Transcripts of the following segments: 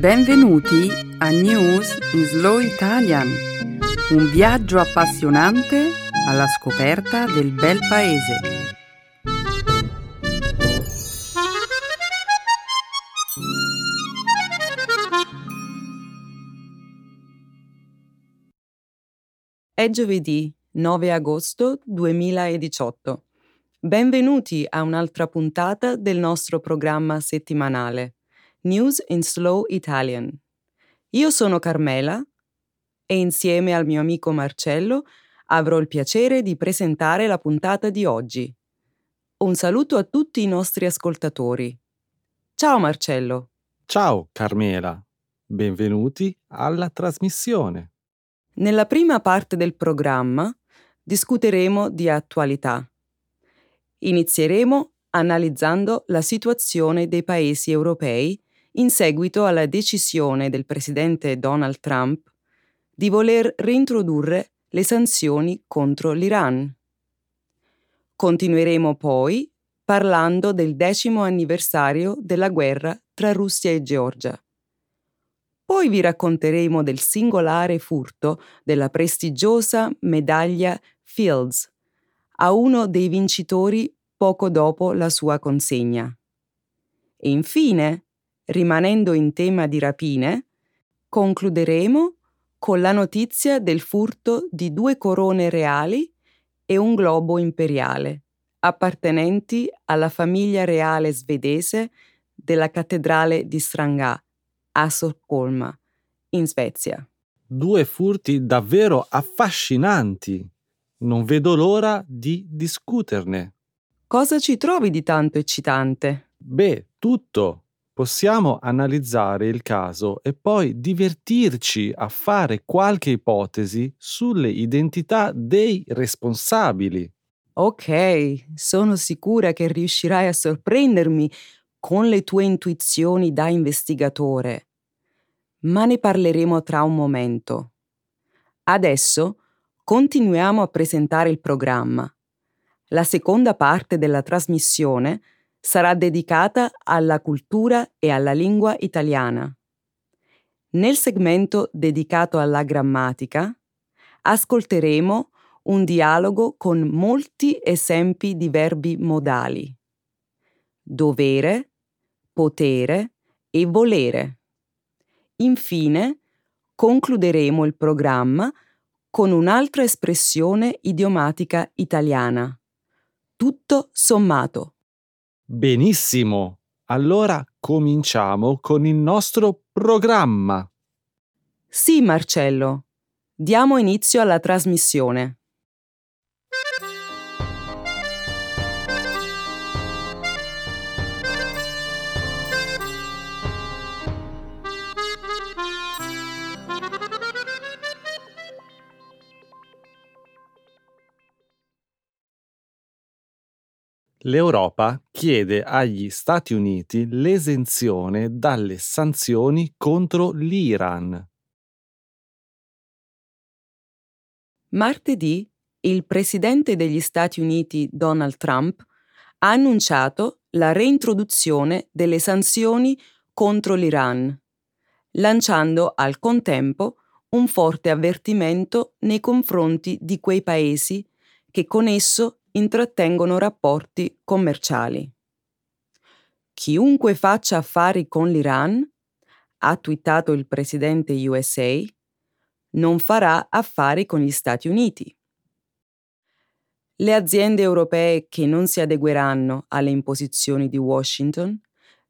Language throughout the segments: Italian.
Benvenuti a News in Slow Italian, un viaggio appassionante alla scoperta del bel paese. È giovedì 9 agosto 2018. Benvenuti a un'altra puntata del nostro programma settimanale. News in Slow Italian. Io sono Carmela e insieme al mio amico Marcello avrò il piacere di presentare la puntata di oggi. Un saluto a tutti i nostri ascoltatori. Ciao Marcello. Ciao Carmela, benvenuti alla trasmissione. Nella prima parte del programma discuteremo di attualità. Inizieremo analizzando la situazione dei paesi europei in seguito alla decisione del presidente Donald Trump di voler reintrodurre le sanzioni contro l'Iran. Continueremo poi parlando del decimo anniversario della guerra tra Russia e Georgia. Poi vi racconteremo del singolare furto della prestigiosa medaglia Fields a uno dei vincitori poco dopo la sua consegna. E infine rimanendo in tema di rapine, concluderemo con la notizia del furto di due corone reali e un globo imperiale, appartenenti alla famiglia reale svedese della cattedrale di Strangà, a Stoccolma, in Svezia. Due furti davvero affascinanti. Non vedo l'ora di discuterne. Cosa ci trovi di tanto eccitante? Beh, tutto possiamo analizzare il caso e poi divertirci a fare qualche ipotesi sulle identità dei responsabili. Ok, sono sicura che riuscirai a sorprendermi con le tue intuizioni da investigatore. Ma ne parleremo tra un momento. Adesso continuiamo a presentare il programma. La seconda parte della trasmissione sarà dedicata alla cultura e alla lingua italiana. Nel segmento dedicato alla grammatica ascolteremo un dialogo con molti esempi di verbi modali. Dovere, potere e volere. Infine, concluderemo il programma con un'altra espressione idiomatica italiana. Tutto sommato. Benissimo, allora cominciamo con il nostro programma. Sì, Marcello. Diamo inizio alla trasmissione. L'Europa chiede agli Stati Uniti l'esenzione dalle sanzioni contro l'Iran. Martedì il presidente degli Stati Uniti Donald Trump ha annunciato la reintroduzione delle sanzioni contro l'Iran, lanciando al contempo un forte avvertimento nei confronti di quei paesi che con esso intrattengono rapporti commerciali. Chiunque faccia affari con l'Iran, ha twittato il presidente USA, non farà affari con gli Stati Uniti. Le aziende europee che non si adegueranno alle imposizioni di Washington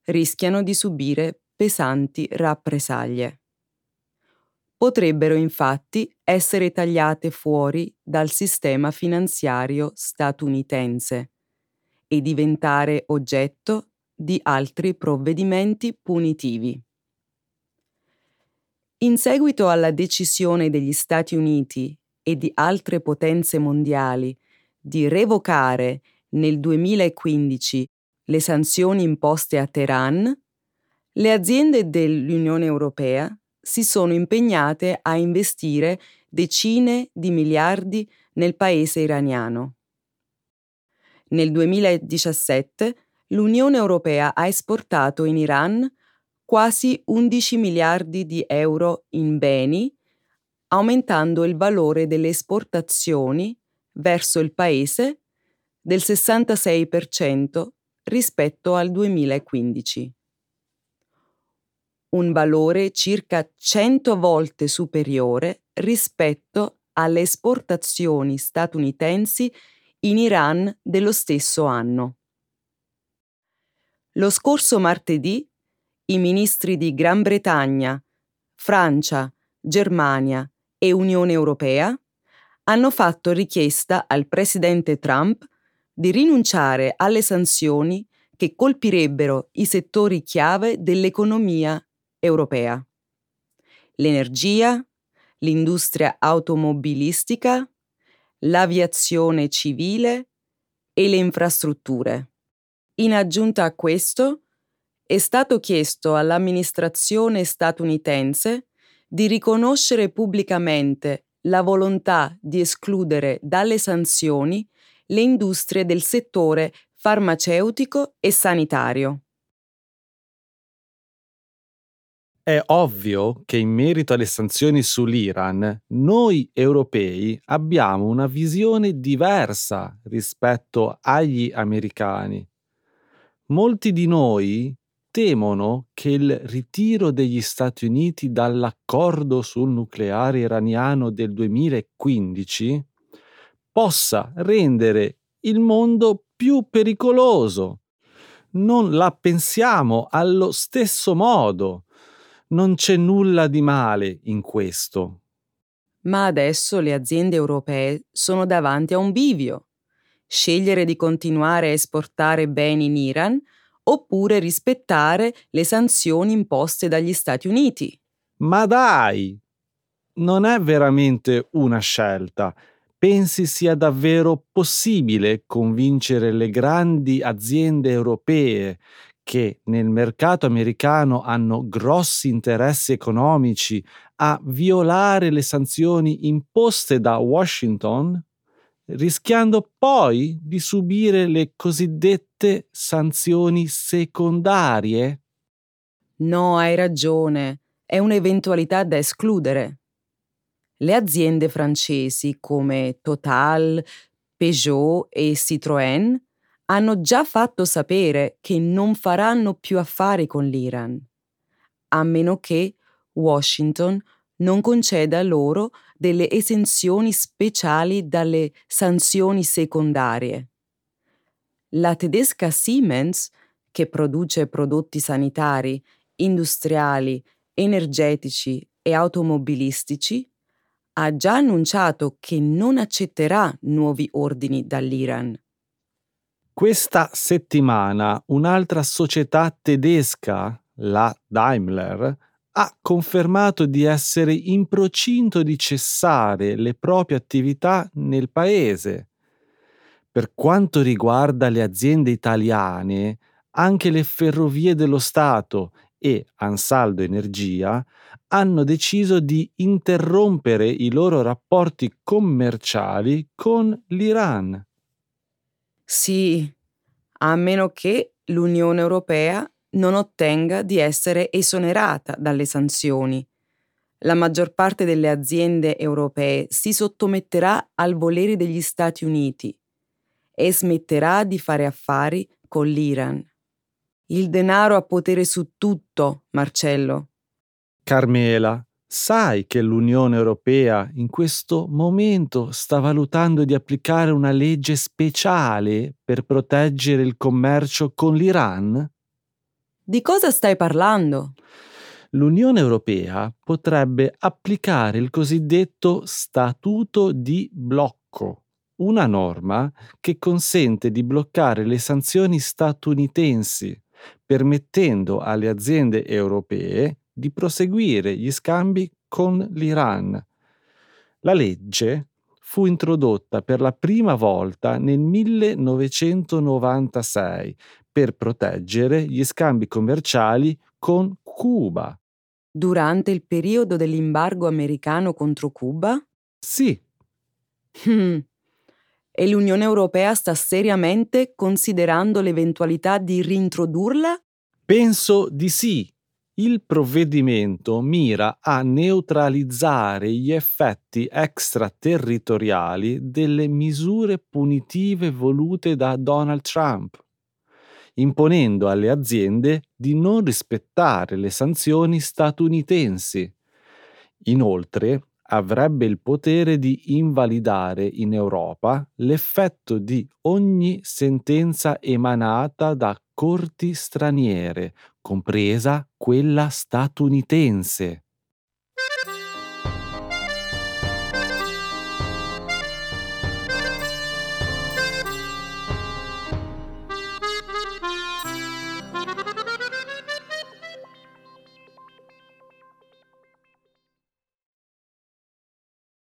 rischiano di subire pesanti rappresaglie potrebbero infatti essere tagliate fuori dal sistema finanziario statunitense e diventare oggetto di altri provvedimenti punitivi. In seguito alla decisione degli Stati Uniti e di altre potenze mondiali di revocare nel 2015 le sanzioni imposte a Teheran, le aziende dell'Unione Europea si sono impegnate a investire decine di miliardi nel paese iraniano. Nel 2017 l'Unione Europea ha esportato in Iran quasi 11 miliardi di euro in beni, aumentando il valore delle esportazioni verso il paese del 66% rispetto al 2015. Un valore circa 100 volte superiore rispetto alle esportazioni statunitensi in Iran dello stesso anno. Lo scorso martedì i ministri di Gran Bretagna, Francia, Germania e Unione Europea hanno fatto richiesta al presidente Trump di rinunciare alle sanzioni che colpirebbero i settori chiave dell'economia europea. L'energia, l'industria automobilistica, l'aviazione civile e le infrastrutture. In aggiunta a questo, è stato chiesto all'amministrazione statunitense di riconoscere pubblicamente la volontà di escludere dalle sanzioni le industrie del settore farmaceutico e sanitario. È ovvio che in merito alle sanzioni sull'Iran, noi europei abbiamo una visione diversa rispetto agli americani. Molti di noi temono che il ritiro degli Stati Uniti dall'accordo sul nucleare iraniano del 2015 possa rendere il mondo più pericoloso. Non la pensiamo allo stesso modo. Non c'è nulla di male in questo. Ma adesso le aziende europee sono davanti a un bivio. Scegliere di continuare a esportare beni in Iran oppure rispettare le sanzioni imposte dagli Stati Uniti. Ma dai! Non è veramente una scelta. Pensi sia davvero possibile convincere le grandi aziende europee che nel mercato americano hanno grossi interessi economici a violare le sanzioni imposte da Washington? rischiando poi di subire le cosiddette sanzioni secondarie? No, hai ragione, è un'eventualità da escludere. Le aziende francesi come Total, Peugeot e Citroën hanno già fatto sapere che non faranno più affari con l'Iran, a meno che Washington non conceda loro delle esenzioni speciali dalle sanzioni secondarie. La tedesca Siemens, che produce prodotti sanitari, industriali, energetici e automobilistici, ha già annunciato che non accetterà nuovi ordini dall'Iran. Questa settimana un'altra società tedesca, la Daimler, ha confermato di essere in procinto di cessare le proprie attività nel paese. Per quanto riguarda le aziende italiane, anche le ferrovie dello Stato e Ansaldo Energia hanno deciso di interrompere i loro rapporti commerciali con l'Iran. Sì, a meno che l'Unione Europea non ottenga di essere esonerata dalle sanzioni. La maggior parte delle aziende europee si sottometterà al volere degli Stati Uniti e smetterà di fare affari con l'Iran. Il denaro ha potere su tutto, Marcello. Carmela, sai che l'Unione Europea in questo momento sta valutando di applicare una legge speciale per proteggere il commercio con l'Iran? Di cosa stai parlando? L'Unione Europea potrebbe applicare il cosiddetto Statuto di blocco, una norma che consente di bloccare le sanzioni statunitensi, permettendo alle aziende europee di proseguire gli scambi con l'Iran. La legge fu introdotta per la prima volta nel 1996 per proteggere gli scambi commerciali con Cuba. Durante il periodo dell'embargo americano contro Cuba? Sì. Hmm. E l'Unione Europea sta seriamente considerando l'eventualità di rintrodurla? Penso di sì. Il provvedimento mira a neutralizzare gli effetti extraterritoriali delle misure punitive volute da Donald Trump, imponendo alle aziende di non rispettare le sanzioni statunitensi. Inoltre, avrebbe il potere di invalidare in Europa l'effetto di ogni sentenza emanata da corti straniere, compresa quella statunitense.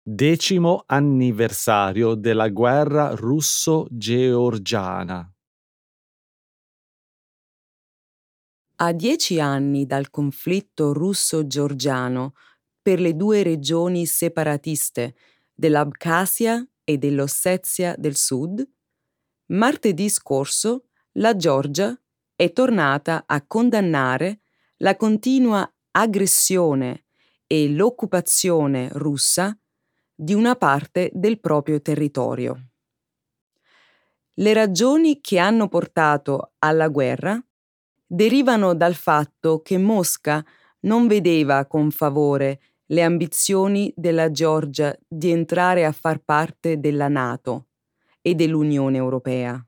Decimo anniversario della guerra russo-georgiana. A dieci anni dal conflitto russo-georgiano per le due regioni separatiste dell'Abkhazia e dell'Ossetia del Sud, martedì scorso la Georgia è tornata a condannare la continua aggressione e l'occupazione russa di una parte del proprio territorio. Le ragioni che hanno portato alla guerra derivano dal fatto che Mosca non vedeva con favore le ambizioni della Georgia di entrare a far parte della Nato e dell'Unione Europea.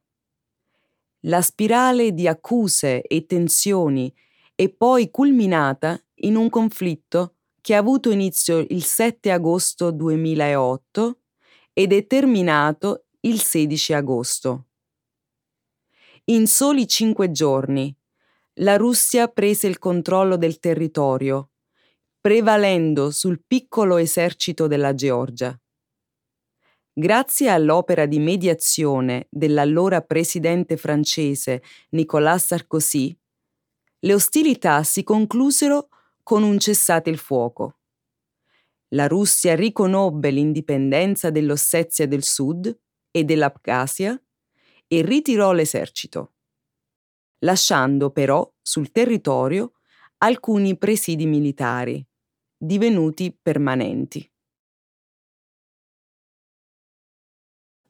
La spirale di accuse e tensioni è poi culminata in un conflitto che ha avuto inizio il 7 agosto 2008 ed è terminato il 16 agosto. In soli cinque giorni la Russia prese il controllo del territorio, prevalendo sul piccolo esercito della Georgia. Grazie all'opera di mediazione dell'allora presidente francese Nicolas Sarkozy, le ostilità si conclusero con un cessate il fuoco. La Russia riconobbe l'indipendenza dell'Ossetia del Sud e dell'Abkhazia e ritirò l'esercito lasciando però sul territorio alcuni presidi militari, divenuti permanenti.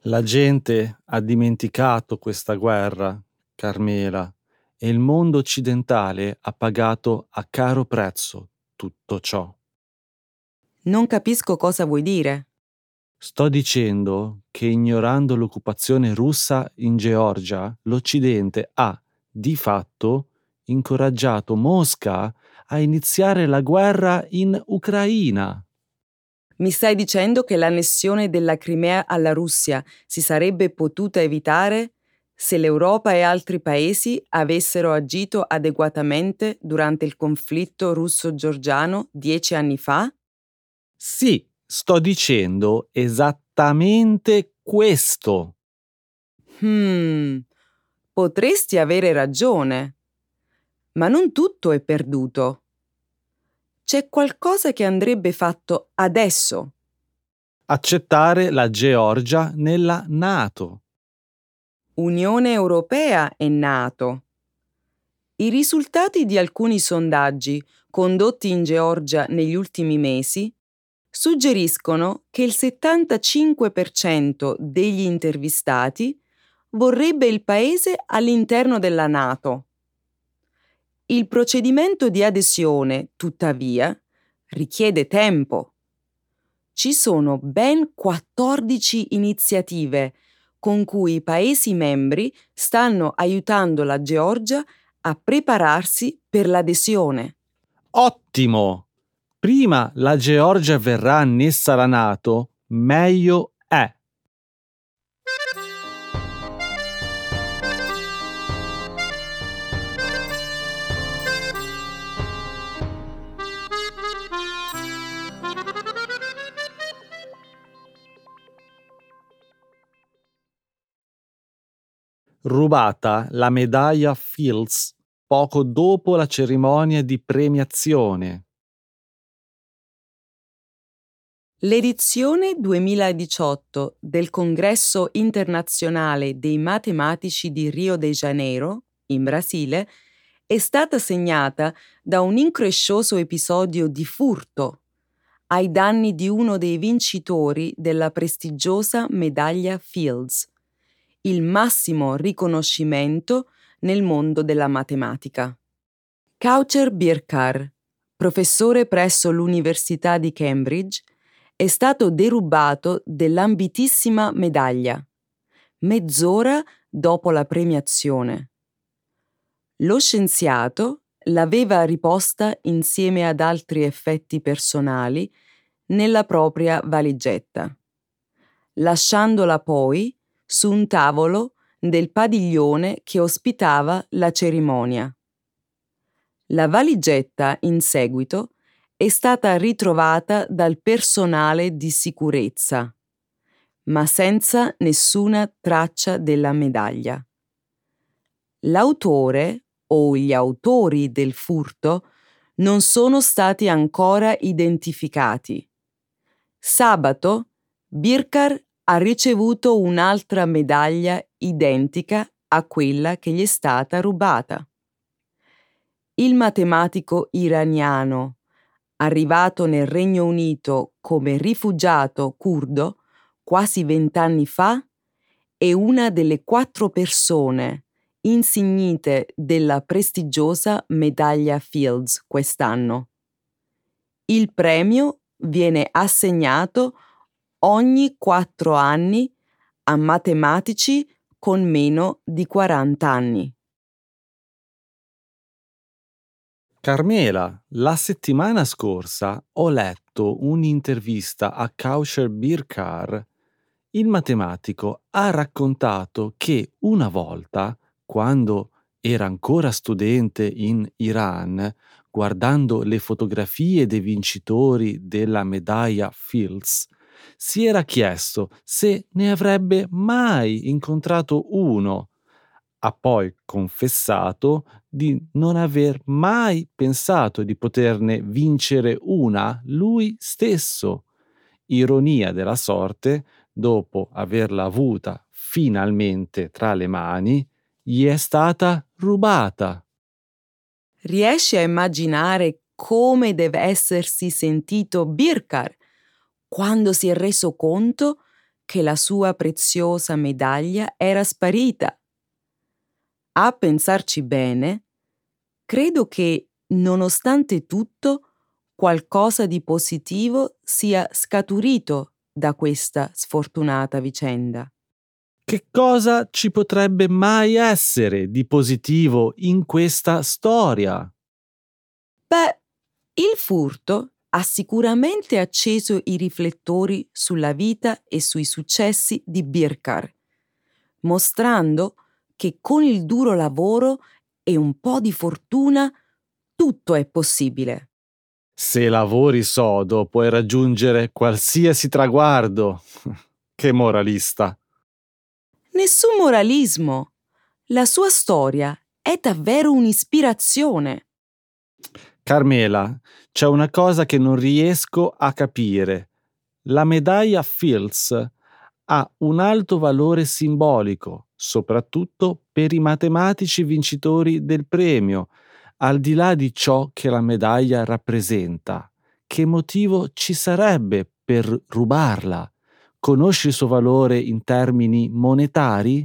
La gente ha dimenticato questa guerra, Carmela, e il mondo occidentale ha pagato a caro prezzo tutto ciò. Non capisco cosa vuoi dire. Sto dicendo che ignorando l'occupazione russa in Georgia, l'Occidente ha di fatto incoraggiato Mosca a iniziare la guerra in Ucraina. Mi stai dicendo che l'annessione della Crimea alla Russia si sarebbe potuta evitare se l'Europa e altri paesi avessero agito adeguatamente durante il conflitto russo-georgiano dieci anni fa? Sì, sto dicendo esattamente questo. Hmm, Potresti avere ragione, ma non tutto è perduto. C'è qualcosa che andrebbe fatto adesso. Accettare la Georgia nella Nato. Unione Europea è Nato. I risultati di alcuni sondaggi condotti in Georgia negli ultimi mesi suggeriscono che il 75% degli intervistati vorrebbe il paese all'interno della Nato. Il procedimento di adesione, tuttavia, richiede tempo. Ci sono ben 14 iniziative con cui i Paesi membri stanno aiutando la Georgia a prepararsi per l'adesione. Ottimo! Prima la Georgia verrà annessa alla Nato, meglio rubata la medaglia Fields poco dopo la cerimonia di premiazione. L'edizione 2018 del Congresso internazionale dei matematici di Rio de Janeiro, in Brasile, è stata segnata da un increscioso episodio di furto ai danni di uno dei vincitori della prestigiosa medaglia Fields, il massimo riconoscimento nel mondo della matematica. Coucher Birkar, professore presso l'Università di Cambridge, è stato derubato dell'ambitissima medaglia, mezz'ora dopo la premiazione. Lo scienziato l'aveva riposta insieme ad altri effetti personali nella propria valigetta, lasciandola poi su un tavolo del padiglione che ospitava la cerimonia. La valigetta, in seguito, è stata ritrovata dal personale di sicurezza, ma senza nessuna traccia della medaglia. L'autore o gli autori del furto non sono stati ancora identificati. Sabato Birkar ha ricevuto un'altra medaglia identica a quella che gli è stata rubata. Il matematico iraniano, arrivato nel Regno Unito come rifugiato curdo quasi vent'anni fa, è una delle quattro persone insignite della prestigiosa medaglia Fields quest'anno. Il premio viene assegnato ogni quattro anni a matematici con meno di 40 anni. Carmela, la settimana scorsa ho letto un'intervista a Kausher Birkar. Il matematico ha raccontato che una volta quando era ancora studente in Iran, guardando le fotografie dei vincitori della medaglia Fields, si era chiesto se ne avrebbe mai incontrato uno. Ha poi confessato di non aver mai pensato di poterne vincere una lui stesso. Ironia della sorte, dopo averla avuta finalmente tra le mani, gli è stata rubata. Riesci a immaginare come deve essersi sentito Birkar quando si è reso conto che la sua preziosa medaglia era sparita? A pensarci bene, credo che, nonostante tutto, qualcosa di positivo sia scaturito da questa sfortunata vicenda. Che cosa ci potrebbe mai essere di positivo in questa storia? Beh, il furto ha sicuramente acceso i riflettori sulla vita e sui successi di Birkar, mostrando che con il duro lavoro e un po' di fortuna tutto è possibile. Se lavori sodo puoi raggiungere qualsiasi traguardo. che moralista. Nessun moralismo. La sua storia è davvero un'ispirazione. Carmela, c'è una cosa che non riesco a capire. La medaglia Fields ha un alto valore simbolico, soprattutto per i matematici vincitori del premio, al di là di ciò che la medaglia rappresenta. Che motivo ci sarebbe per rubarla? Conosci il suo valore in termini monetari?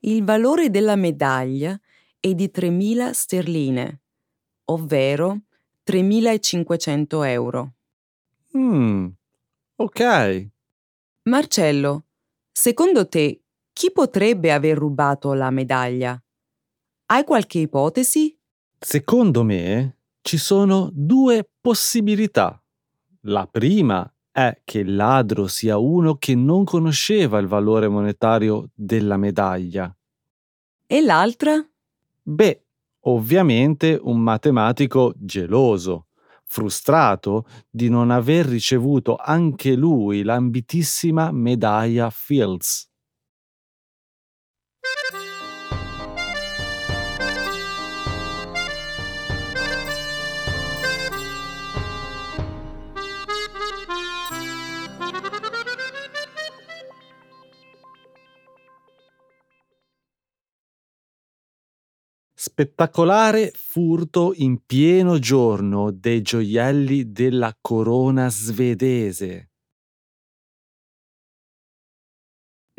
Il valore della medaglia è di 3.000 sterline, ovvero 3.500 euro. Mm, ok. Marcello, secondo te chi potrebbe aver rubato la medaglia? Hai qualche ipotesi? Secondo me ci sono due possibilità. La prima è che il ladro sia uno che non conosceva il valore monetario della medaglia. E l'altra? Beh, ovviamente un matematico geloso, frustrato di non aver ricevuto anche lui l'ambitissima medaglia Fields. Spettacolare furto in pieno giorno dei gioielli della corona svedese.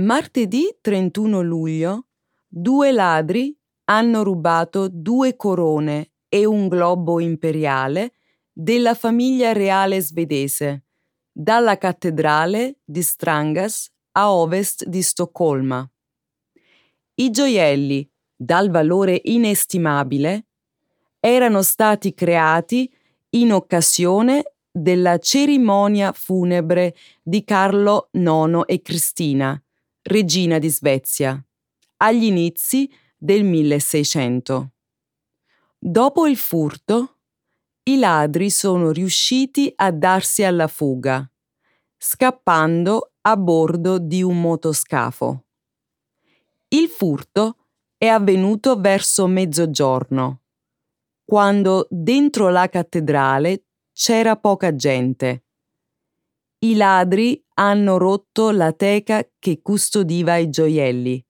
Martedì 31 luglio, due ladri hanno rubato due corone e un globo imperiale della famiglia reale svedese dalla cattedrale di Strangas a ovest di Stoccolma. I gioielli, dal valore inestimabile, erano stati creati in occasione della cerimonia funebre di Carlo IX e Cristina, regina di Svezia, agli inizi del 1600. Dopo il furto, i ladri sono riusciti a darsi alla fuga, scappando a bordo di un motoscafo. Il furto è avvenuto verso mezzogiorno, quando dentro la cattedrale c'era poca gente. I ladri hanno rotto la teca che custodiva i gioielli,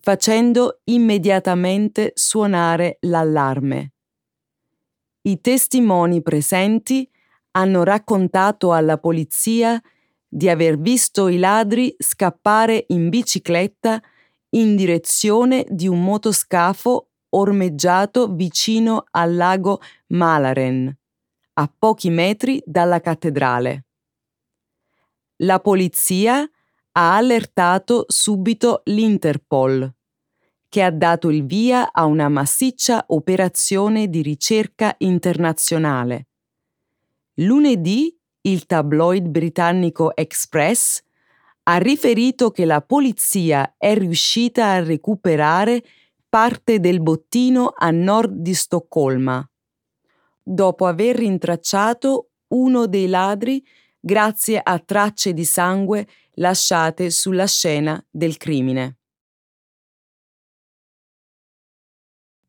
facendo immediatamente suonare l'allarme. I testimoni presenti hanno raccontato alla polizia di aver visto i ladri scappare in bicicletta in direzione di un motoscafo ormeggiato vicino al lago Malaren, a pochi metri dalla cattedrale. La polizia ha allertato subito l'Interpol, che ha dato il via a una massiccia operazione di ricerca internazionale. Lunedì il tabloid britannico Express ha riferito che la polizia è riuscita a recuperare parte del bottino a nord di Stoccolma, dopo aver rintracciato uno dei ladri grazie a tracce di sangue lasciate sulla scena del crimine.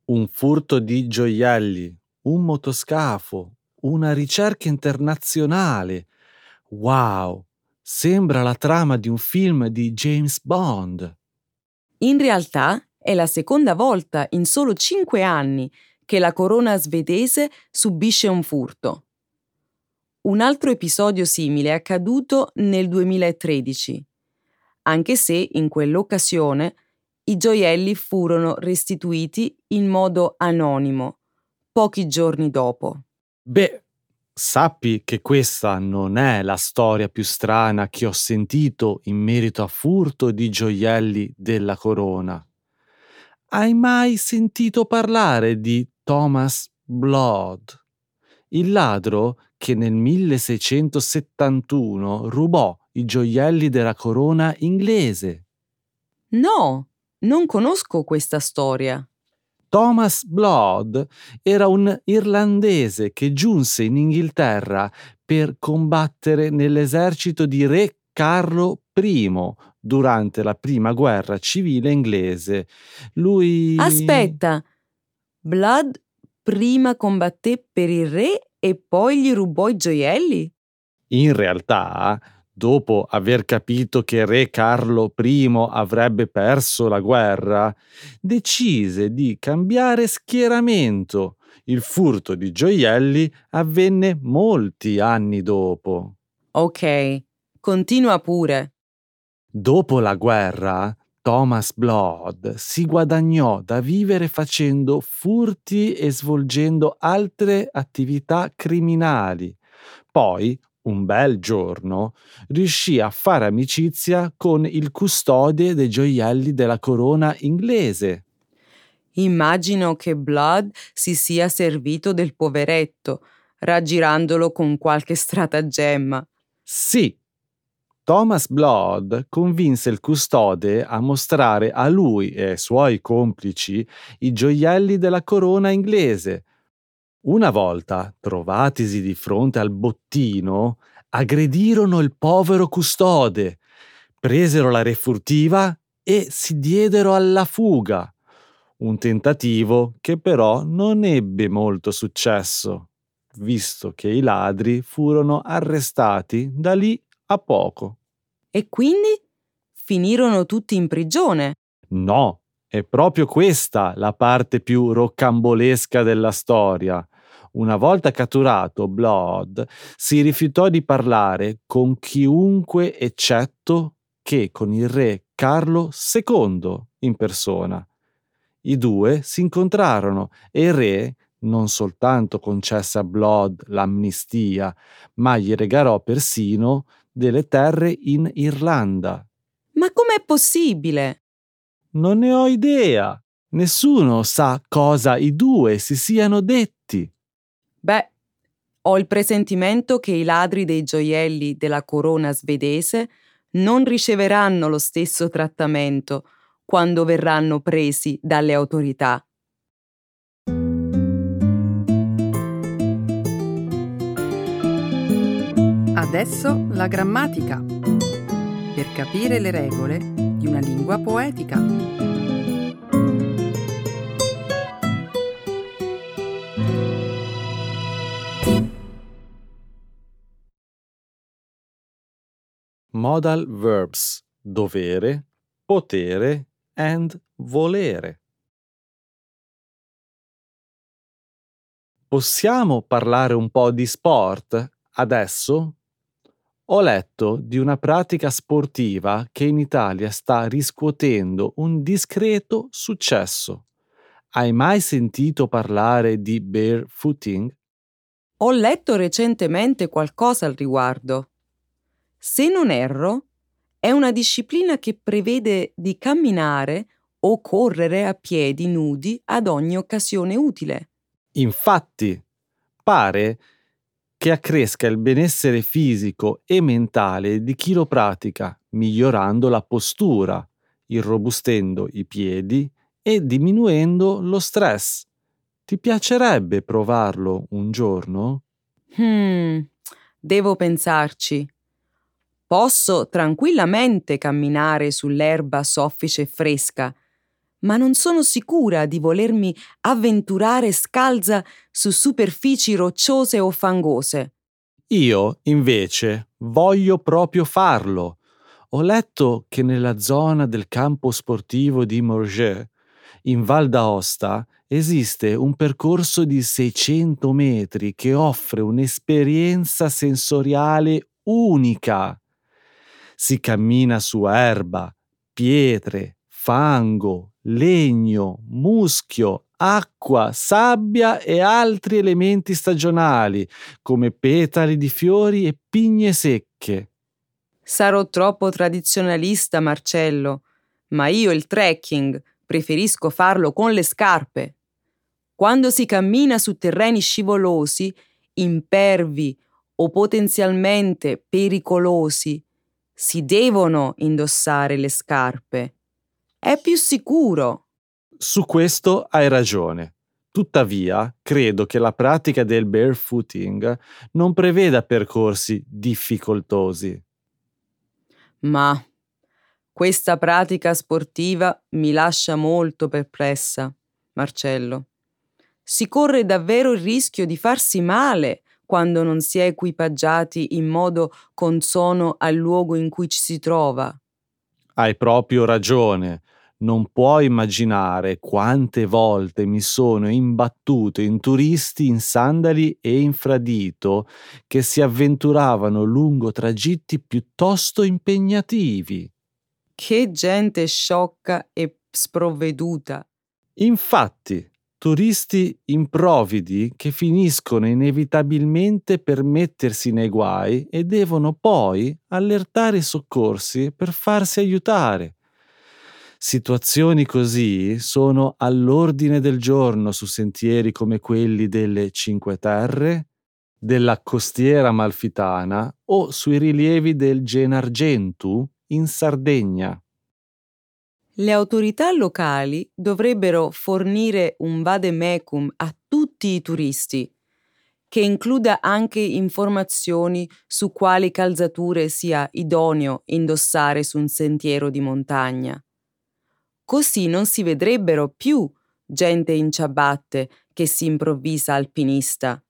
Un furto di gioielli, un motoscafo, una ricerca internazionale. Wow! Sembra la trama di un film di James Bond. In realtà è la seconda volta in solo cinque anni che la corona svedese subisce un furto. Un altro episodio simile è accaduto nel 2013, anche se in quell'occasione i gioielli furono restituiti in modo anonimo, pochi giorni dopo. Beh, sappi che questa non è la storia più strana che ho sentito in merito a furto di gioielli della corona. Hai mai sentito parlare di Thomas Blood? Il ladro che nel 1671 rubò i gioielli della corona inglese. No, non conosco questa storia. Thomas Blood era un irlandese che giunse in Inghilterra per combattere nell'esercito di re Carlo I durante la prima guerra civile inglese. Lui. Aspetta! Blood prima combatté per il re e poi gli rubò i gioielli? In realtà, dopo aver capito che re Carlo I avrebbe perso la guerra, decise di cambiare schieramento. Il furto di gioielli avvenne molti anni dopo. Ok, continua pure. Dopo la guerra, Thomas Blood si guadagnò da vivere facendo furti e svolgendo altre attività criminali. Poi, un bel giorno, riuscì a fare amicizia con il custode dei gioielli della corona inglese. Immagino che Blood si sia servito del poveretto, raggirandolo con qualche stratagemma. Sì, Thomas Blood convinse il custode a mostrare a lui e ai suoi complici i gioielli della corona inglese. Una volta, trovatisi di fronte al bottino, aggredirono il povero custode, presero la refurtiva e si diedero alla fuga. Un tentativo che però non ebbe molto successo, visto che i ladri furono arrestati da lì a poco. E quindi finirono tutti in prigione. No, È proprio questa la parte più roccambolesca della storia. Una volta catturato, Blood si rifiutò di parlare con chiunque eccetto che con il re Carlo II in persona. I due si incontrarono e il re non soltanto concesse a Blood l'amnistia, ma gli regalò persino delle terre in Irlanda. Ma com'è possibile? Non ne ho idea. Nessuno sa cosa i due si siano detti. Beh, ho il presentimento che i ladri dei gioielli della corona svedese non riceveranno lo stesso trattamento quando verranno presi dalle autorità. Adesso la grammatica. Per capire le regole una lingua poetica. Modal verbs dovere, potere and volere. Possiamo parlare un po' di sport adesso? Ho letto di una pratica sportiva che in Italia sta riscuotendo un discreto successo. Hai mai sentito parlare di barefooting? Ho letto recentemente qualcosa al riguardo. Se non erro, è una disciplina che prevede di camminare o correre a piedi nudi ad ogni occasione utile. Infatti, pare che accresca il benessere fisico e mentale di chi lo pratica, migliorando la postura, irrobustendo i piedi e diminuendo lo stress. Ti piacerebbe provarlo un giorno? Hmm, devo pensarci. Posso tranquillamente camminare sull'erba soffice e fresca, ma non sono sicura di volermi avventurare scalza su superfici rocciose o fangose. Io, invece, voglio proprio farlo. Ho letto che nella zona del campo sportivo di Morges, in Val d'Aosta, esiste un percorso di 600 metri che offre un'esperienza sensoriale unica. Si cammina su erba, pietre, fango, legno, muschio, acqua, sabbia e altri elementi stagionali, come petali di fiori e pigne secche. Sarò troppo tradizionalista, Marcello, ma io il trekking preferisco farlo con le scarpe. Quando si cammina su terreni scivolosi, impervi o potenzialmente pericolosi, si devono indossare le scarpe. È più sicuro. Su questo hai ragione. Tuttavia, credo che la pratica del barefooting non preveda percorsi difficoltosi. Ma questa pratica sportiva mi lascia molto perplessa, Marcello. Si corre davvero il rischio di farsi male quando non si è equipaggiati in modo consono al luogo in cui ci si trova. Hai proprio ragione. Non puoi immaginare quante volte mi sono imbattuto in turisti in sandali e infradito che si avventuravano lungo tragitti piuttosto impegnativi. Che gente sciocca e sprovveduta. Infatti, turisti improvvidi che finiscono inevitabilmente per mettersi nei guai e devono poi allertare i soccorsi per farsi aiutare. Situazioni così sono all'ordine del giorno su sentieri come quelli delle Cinque Terre, della costiera malfitana o sui rilievi del Genargentu in Sardegna. Le autorità locali dovrebbero fornire un vademecum a tutti i turisti, che includa anche informazioni su quali calzature sia idoneo indossare su un sentiero di montagna. Così non si vedrebbero più gente in ciabatte che si improvvisa alpinista.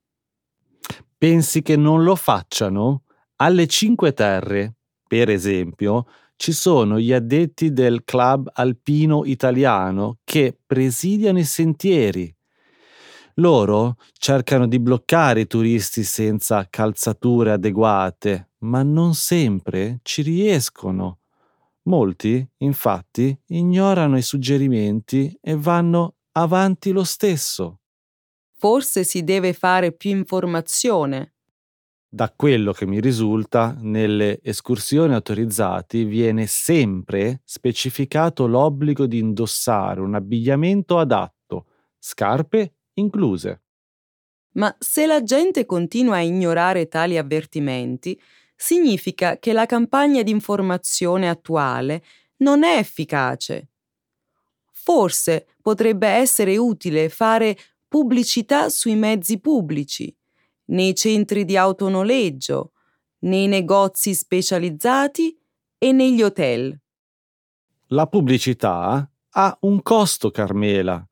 Pensi che non lo facciano? Alle Cinque Terre, per esempio, ci sono gli addetti del club alpino italiano che presidiano i sentieri. Loro cercano di bloccare i turisti senza calzature adeguate, ma non sempre ci riescono. Molti, infatti, ignorano i suggerimenti e vanno avanti lo stesso. Forse si deve fare più informazione. Da quello che mi risulta, nelle escursioni autorizzate viene sempre specificato l'obbligo di indossare un abbigliamento adatto, scarpe incluse. Ma se la gente continua a ignorare tali avvertimenti, significa che la campagna di informazione attuale non è efficace. Forse potrebbe essere utile fare pubblicità sui mezzi pubblici, nei centri di autonoleggio, nei negozi specializzati e negli hotel. La pubblicità ha un costo, Carmela,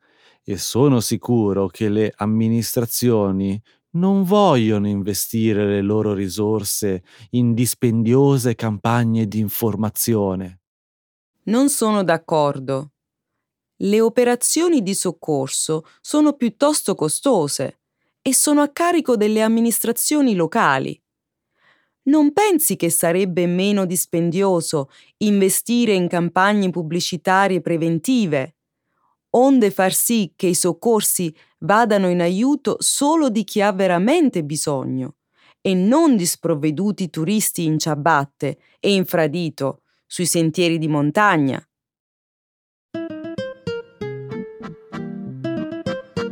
e sono sicuro che le amministrazioni non vogliono investire le loro risorse in dispendiose campagne di informazione. Non sono d'accordo. Le operazioni di soccorso sono piuttosto costose e sono a carico delle amministrazioni locali. Non pensi che sarebbe meno dispendioso investire in campagne pubblicitarie preventive, onde far sì che i soccorsi vadano in aiuto solo di chi ha veramente bisogno e non di sprovveduti turisti in ciabatte e infradito sui sentieri di montagna.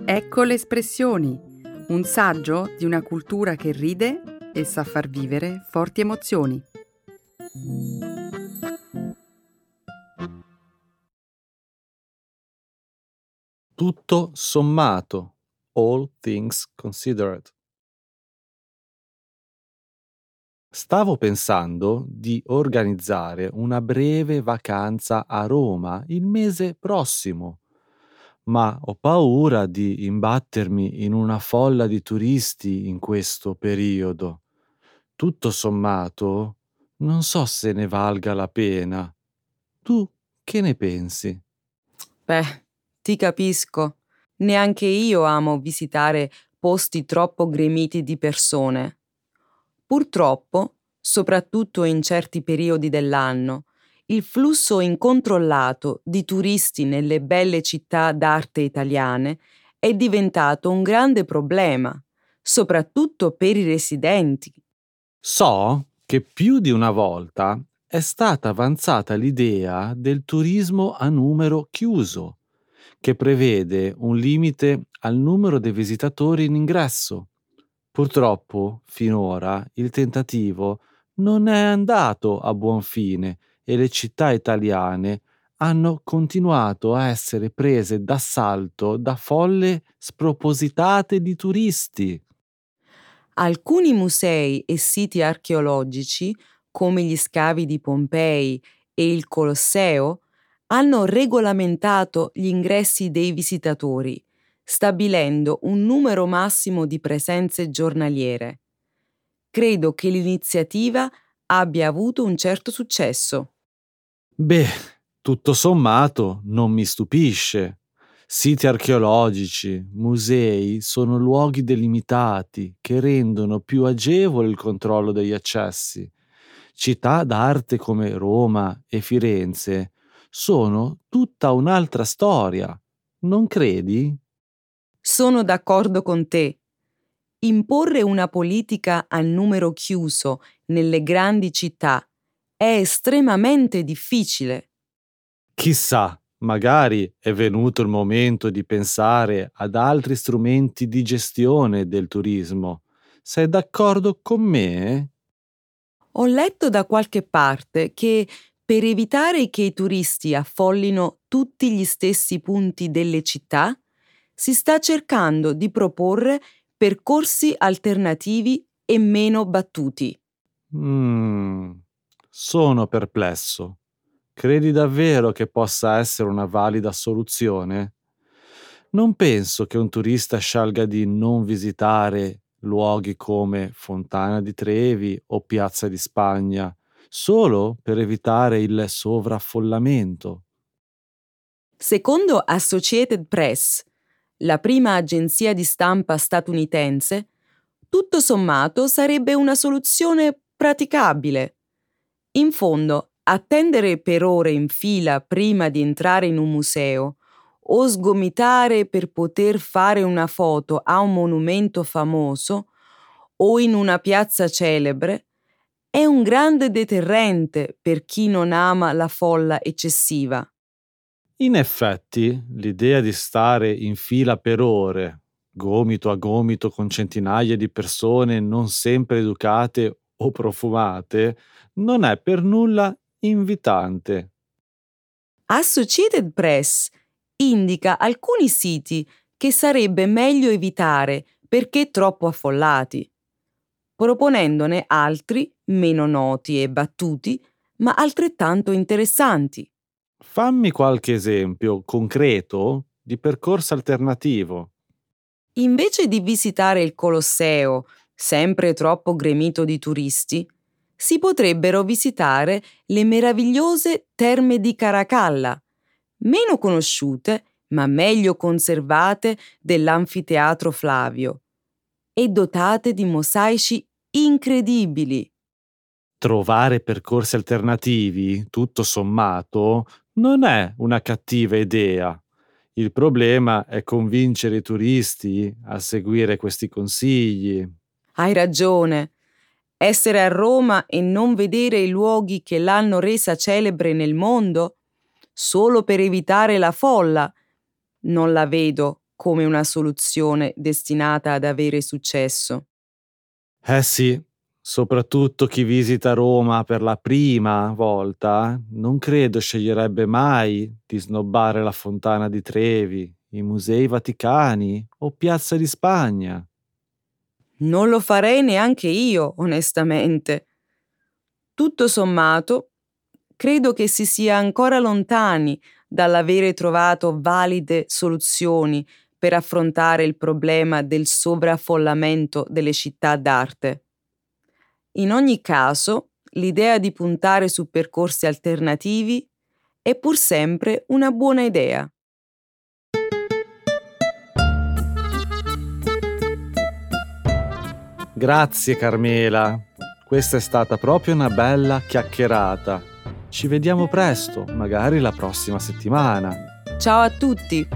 Ecco le espressioni, un saggio di una cultura che ride e sa far vivere forti emozioni. Tutto sommato, all things considered. Stavo pensando di organizzare una breve vacanza a Roma il mese prossimo ma ho paura di imbattermi in una folla di turisti in questo periodo. Tutto sommato, non so se ne valga la pena. Tu che ne pensi? Beh, ti capisco. Neanche io amo visitare posti troppo gremiti di persone. Purtroppo, soprattutto in certi periodi dell'anno, il flusso incontrollato di turisti nelle belle città d'arte italiane è diventato un grande problema, soprattutto per i residenti. So che più di una volta è stata avanzata l'idea del turismo a numero chiuso, che prevede un limite al numero dei visitatori in ingresso. Purtroppo, finora, il tentativo non è andato a buon fine e le città italiane hanno continuato a essere prese d'assalto da folle spropositate di turisti. Alcuni musei e siti archeologici, come gli scavi di Pompei e il Colosseo, hanno regolamentato gli ingressi dei visitatori, stabilendo un numero massimo di presenze giornaliere. Credo che l'iniziativa abbia avuto un certo successo. Beh, tutto sommato non mi stupisce. Siti archeologici, musei sono luoghi delimitati che rendono più agevole il controllo degli accessi. Città d'arte come Roma e Firenze sono tutta un'altra storia, non credi? Sono d'accordo con te. Imporre una politica a numero chiuso nelle grandi città è estremamente difficile. Chissà, magari è venuto il momento di pensare ad altri strumenti di gestione del turismo. Sei d'accordo con me? Ho letto da qualche parte che per evitare che i turisti affollino tutti gli stessi punti delle città, si sta cercando di proporre percorsi alternativi e meno battuti. Mm, sono perplesso. Credi davvero che possa essere una valida soluzione? Non penso che un turista scelga di non visitare luoghi come Fontana di Trevi o Piazza di Spagna, solo per evitare il sovraffollamento. Secondo Associated Press, la prima agenzia di stampa statunitense, tutto sommato sarebbe una soluzione praticabile. In fondo, attendere per ore in fila prima di entrare in un museo o sgomitare per poter fare una foto a un monumento famoso o in una piazza celebre è un grande deterrente per chi non ama la folla eccessiva. In effetti, l'idea di stare in fila per ore, gomito a gomito con centinaia di persone non sempre educate o profumate, non è per nulla invitante. Associated Press indica alcuni siti che sarebbe meglio evitare perché troppo affollati proponendone altri meno noti e battuti, ma altrettanto interessanti. Fammi qualche esempio concreto di percorso alternativo. Invece di visitare il Colosseo, sempre troppo gremito di turisti, si potrebbero visitare le meravigliose terme di Caracalla, meno conosciute ma meglio conservate dell'anfiteatro Flavio, e dotate di mosaici incredibili. Trovare percorsi alternativi, tutto sommato, non è una cattiva idea. Il problema è convincere i turisti a seguire questi consigli. Hai ragione. Essere a Roma e non vedere i luoghi che l'hanno resa celebre nel mondo, solo per evitare la folla, non la vedo come una soluzione destinata ad avere successo. Eh sì, soprattutto chi visita Roma per la prima volta, non credo sceglierebbe mai di snobbare la Fontana di Trevi, i Musei Vaticani o Piazza di Spagna. Non lo farei neanche io, onestamente. Tutto sommato, credo che si sia ancora lontani dall'avere trovato valide soluzioni per affrontare il problema del sovraffollamento delle città d'arte. In ogni caso, l'idea di puntare su percorsi alternativi è pur sempre una buona idea. Grazie Carmela, questa è stata proprio una bella chiacchierata. Ci vediamo presto, magari la prossima settimana. Ciao a tutti!